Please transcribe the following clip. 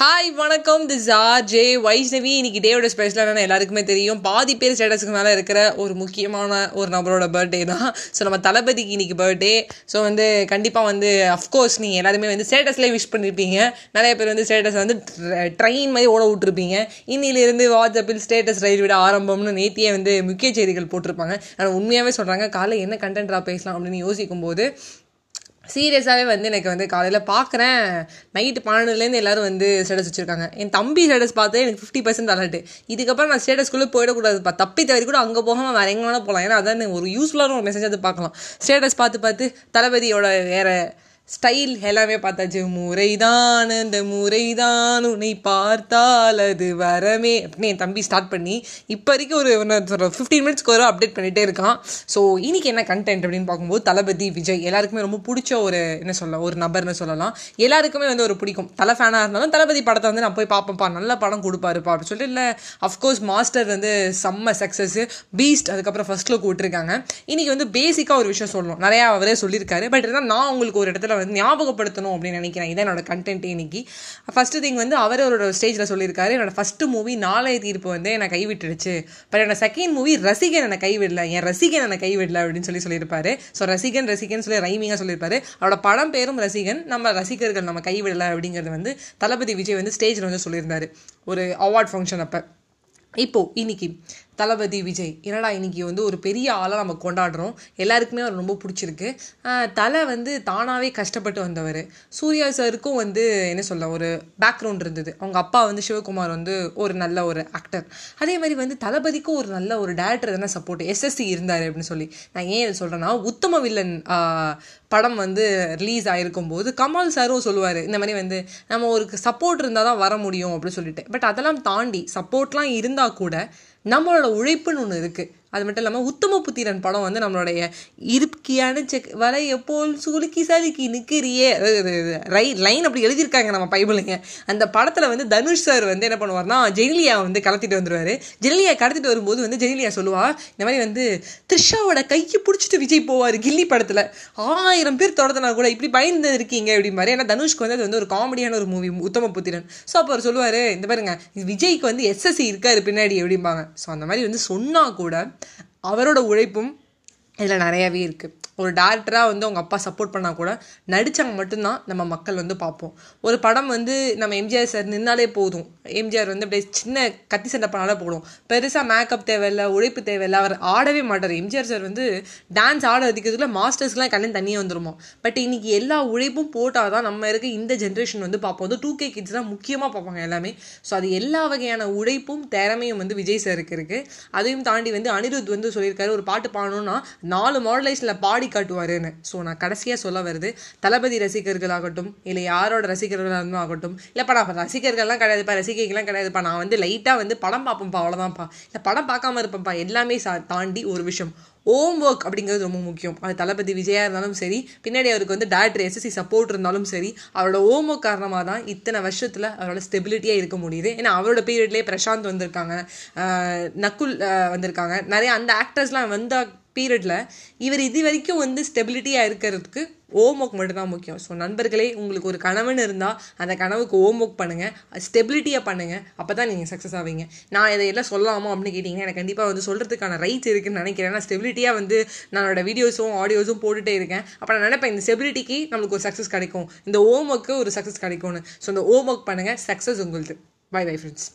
Hi வணக்கம். This R J Vaishnavi இன்னைக்கு டேயோட special என்னன்னு எல்லாருக்குமே தெரியும். பாதி பேர் ஸ்டேட்டஸ்க்கு மேலே இருக்கிற ஒரு முக்கியமான ஒரு நபரோட பர்த்டே தான். ஸோ நம்ம தளபதிக்கு இன்னைக்கு பர்த்டே ஸோ வந்து கண்டிப்பாக வந்து அஃப்கோர்ஸ் நீங்கள் எல்லாருமே வந்து ஸ்டேட்டஸ்லேயே விஷ் பண்ணியிருப்பீங்க நிறைய பேர் வந்து ஸ்டேட்டஸ் வந்து ட்ரெயின் மாதிரி ஓட விட்டுருப்பீங்க. இன்னிலிருந்து வாட்ஸ்அப்பில் ஸ்டேட்டஸ் ரயில் விட ஆரம்பம்னு நேத்தியே வந்து முக்கிய செய்திகள் போட்டிருப்பாங்க. ஆனால் உண்மையாகவே சொல்கிறாங்க காலையில் என்ன கண்டென்ட்டாக பேசலாம் அப்படின்னு யோசிக்கும் போது சீரியஸாகவே வந்து எனக்கு வந்து காலையில் பார்க்குறேன் நைட்டு பன்னெண்டுலேருந்து எல்லோரும் வந்து ஸ்டேட்டஸ் வச்சுருக்காங்க. என் தம்பி ஸ்டேட்டஸ் பார்த்து எனக்கு ஃபிஃப்டி பர்சன்ட் அலர்ட்டு இதுக்கப்புறம் நான் ஸ்டேட்டஸ்குள்ளே போயிடக்கூடாதுப்பா தப்பி தவறி கூட அங்கே போகாமல் வேறு எங்கே வேணால் போகலாம் ஏன்னா அதான் ஒரு யூஸ்ஃபுல்லான ஒரு மெசேஜ் அது பார்க்கலாம். ஸ்டேட்டஸ் பார்த்து பார்த்து தளபதியோட வேறு ஸ்டைல் எல்லாமே பார்த்தாச்சு. முறைதான் அந்த முறைதான் உன்னை பார்த்தால் அது வரமே அப்படின்னு என் தம்பி ஸ்டார்ட் பண்ணி இப்போ வரைக்கும் ஒரு சொல்கிற ஃபிஃப்டீன் மினிட்ஸ்க்கு ஒரு அப்டேட் பண்ணிகிட்டே இருக்கான். ஸோ இன்னைக்கு என்ன கண்டென்ட் அப்படின்னு பார்க்கும்போது தளபதி விஜய் எல்லாருக்குமே ரொம்ப பிடிச்ச ஒரு என்ன சொல்லலாம் ஒரு நபர்னு சொல்லலாம். எல்லாருக்குமே வந்து ஒரு பிடிக்கும். தலை ஃபேனாக இருந்தாலும் தளபதி படத்தை வந்து நான் போய் பார்ப்பேன்ப்பா நல்ல படம் கொடுப்பாருப்பா அப்படின்னு சொல்லிட்டு இல்லை அஃப்கோர்ஸ் மாஸ்டர் வந்து செம்ம சக்ஸஸ் பீஸ்ட் அதுக்கப்புறம் ஃபர்ஸ்ட் லுக் விட்டுருக்காங்க. இன்னைக்கு வந்து பேசிக்காக ஒரு விஷயம் சொல்லணும். நிறையா அவரே சொல்லியிருக்காரு. பட் இருந்தால் நான் உங்களுக்கு ஒரு இடத்துல வந்து ஞாபகப்படுத்தணும் அப்படின்னு நினைக்கிறேன். இதான் என்னோட கண்டென்ட் இன்னைக்கு. ஃபஸ்ட்டு திங் வந்து அவர் அவரோட ஸ்டேஜில் சொல்லியிருக்காரு. என்னோட ஃபஸ்ட்டு மூவி நாளைய தீர்ப்பு வந்து என்னை கைவிட்டுடுச்சு. பட் என்னோட செகண்ட் மூவி ரசிகன் என்னை கைவிடல. என் ரசிகன் என்னை கைவிடல அப்படின்னு சொல்லி சொல்லியிருப்பாரு. ஸோ ரசிகன் ரசிகன் சொல்லி ரைமிங்காக சொல்லியிருப்பாரு. அவரோட படம் பேரும் ரசிகன். நம்ம ரசிகர்கள் நம்ம கைவிடலை அப்படிங்கிறது வந்து தளபதி விஜய் வந்து ஸ்டேஜில் வந்து சொல்லியிருந்தாரு. ஒரு அவார்ட் ஃபங்க்ஷன் அப்போ. இப்போது இன்னைக்கு தளபதி விஜய். என்னடா இன்னைக்கு வந்து ஒரு பெரிய ஆளாக நம்ம கொண்டாடுறோம். எல்லாருக்குமே அவர் ரொம்ப பிடிச்சிருக்கு. தலை வந்து தானாகவே கஷ்டப்பட்டு வந்தவர். சூர்யா சாருக்கும் வந்து என்ன சொல்ல ஒரு பேக்ரவுண்ட் இருந்தது. அவங்க அப்பா வந்து சிவகுமார் வந்து ஒரு நல்ல ஒரு ஆக்டர் அதே மாதிரி வந்து தளபதிக்கும் ஒரு நல்ல ஒரு டேரக்டர் தானே சப்போர்ட் எஸ்எஸ்சி இருந்தார் அப்படின்னு சொல்லி. நான் ஏன் இதை சொல்கிறேன்னா உத்தம வில்லன் படம் வந்து ரிலீஸ் ஆகிருக்கும் போது கமல் சாரும் சொல்லுவார் இந்த மாதிரி வந்து நம்ம ஒரு சப்போர்ட் இருந்தால் தான் வர முடியும் அப்படின்னு சொல்லிட்டு. பட் அதெல்லாம் தாண்டி சப்போர்ட்லாம் இருந்தால் கூட நம்மளோட உழைப்புன்னு ஒன்று இருக்குது அது மட்டும் இல்லாமல் உத்தம புத்திரன் படம் வந்து நம்மளுடைய இருக்கியான செக் வலை போல் சுலுக்கி சலுக்கி நிற்கிறியே ரை லைன் அப்படி எழுதியிருக்காங்க நம்ம பைபிளுங்க அந்த படத்தில் வந்து தனுஷ் சார் வந்து என்ன பண்ணுவார்னா ஜெனிலியா வந்து கலத்திட்டு வந்துடுவார் ஜெனிலியா கடத்திட்டு வரும்போது வந்து ஜெனிலியா சொல்லுவா இந்த மாதிரி வந்து த்ரிஷாவோட கையை பிடிச்சிட்டு விஜய் போவார் கில்லி படத்தில். ஆயிரம் பேர் தொடர்ந்தனா கூட இப்படி பயந்து இருக்கீங்க அப்படி மாதிரி ஏன்னா தனுஷ்க்கு வந்து அது வந்து ஒரு காமெடியான ஒரு மூவி உத்தம புத்திரன். ஸோ அப்போ அவர் சொல்லுவார் இந்த பாருங்க விஜய்க்கு வந்து எஸ்எஸ்சி இருக்காரு பின்னாடி எப்படிம்பாங்க ஸோ அந்த மாதிரி வந்து சொன்னால் கூட அவரோட உழைப்பும் இதில் நிறையாவே இருக்குது ஒரு டேரக்டராக வந்து அவங்க அப்பா சப்போர்ட் பண்ணால் கூட நடித்தவங்க மட்டும்தான் நம்ம மக்கள் வந்து பார்ப்போம். ஒரு படம் வந்து நம்ம எம்ஜிஆர் சார் நின்னாலே போதும். எம்ஜிஆர் வந்து அப்படியே சின்ன கத்தி சண்டை பண்ணாலே போடும் பெருசாக மேக்கப் தேவையில்லை உழைப்பு தேவையில்லை அவர் ஆடவே மாட்டார். எம்ஜிஆர் சார் வந்து டான்ஸ் ஆட வைக்கிறதுக்குள்ள மாஸ்டர்ஸ்லாம் கண்ணு தண்ணியே வந்துருமோ. பட் இன்னைக்கு எல்லா உழைப்பும் போட்டால் தான் நம்ம இருக்க இந்த ஜென்ரேஷன் வந்து பார்ப்போம். வந்து டூ கே கிட்ஸ் தான் முக்கியமாக பார்ப்பாங்க எல்லாமே. ஸோ அது எல்லா வகையான உழைப்பும் திறமையும் வந்து விஜய் சாருக்கு இருக்குது அதையும் தாண்டி வந்து அனிருத் வந்து சொல்லியிருக்காரு ஒரு பாட்டு பாடணும்னா நாலு மாடலைஸில் பாடி ஆடி காட்டுவாருன்னு. ஸோ நான் கடைசியாக சொல்ல வருது தளபதி ரசிகர்களாகட்டும் இல்லை யாரோட ரசிகர்களாக இருந்தும் ஆகட்டும் இல்லைப்பா நான் ரசிகர்கள்லாம் கிடையாதுப்பா ரசிகைகள்லாம் கிடையாதுப்பா. நான் வந்து லைட்டாக வந்து படம் பார்ப்பேன்ப்பா அவ்வளோதான்ப்பா இல்லை படம் பார்க்காம இருப்பேன்ப்பா. எல்லாமே சா தாண்டி ஒரு விஷயம். ஹோம் ஒர்க் அப்படிங்கிறது ரொம்ப முக்கியம். அது தளபதி விஜயா இருந்தாலும் சரி பின்னாடி அவருக்கு வந்து டேரக்டர் எஸ்எஸ்சி சப்போர்ட் இருந்தாலும் சரி அவரோட ஹோம் ஒர்க் காரணமாக தான் இத்தனை வருஷத்தில் அவரோட ஸ்டெபிலிட்டியாக இருக்க முடியுது. ஏன்னா அவரோட பீரியட்லேயே பிரசாந்த் வந்திருக்காங்க. நக்குல் வந்திருக்காங்க. நிறைய அந்த ஆக்டர்ஸ்லாம் வந்த பீரியடில் இவர் இது வரைக்கும் வந்து ஸ்டெபிலிட்டியாக இருக்கிறதுக்கு ஹோம் ஒர்க் மட்டும்தான் முக்கியம். ஸோ நண்பர்களே உங்களுக்கு ஒரு கனவுன்னு இருந்தால் அந்த கனவுக்கு ஹோம் ஒர்க் பண்ணுங்கள் ஸ்டெபிலிட்டியாக பண்ணுங்கள் அப்போ தான் நீங்கள் சக்ஸஸ் ஆவீங்க. நான் இதை எல்லாம் சொல்லலாமா அப்படின்னு கேட்டிங்கன்னா எனக்கு கண்டிப்பாக வந்து சொல்கிறதுக்கான ரைட்ஸ் இருக்குன்னு நினைக்கிறேன். நான் ஸ்டெபிலிட்டியாக வந்து நானோட வீடியோஸும் ஆடியோஸும் போட்டுகிட்டே இருக்கேன். அப்போ நான் நினைப்பேன் இந்த ஸ்டெபிலிட்டிக்கு நம்மளுக்கு ஒரு சக்ஸஸ் கிடைக்கும். இந்த ஹோம் ஒர்க்கு ஒரு சக்ஸஸ் கிடைக்கும்னு. ஸோ இந்த ஹோம் ஒர்க் பண்ணுங்கள் சக்ஸஸ் உங்களுக்கு பை பை ஃப்ரெண்ட்ஸ்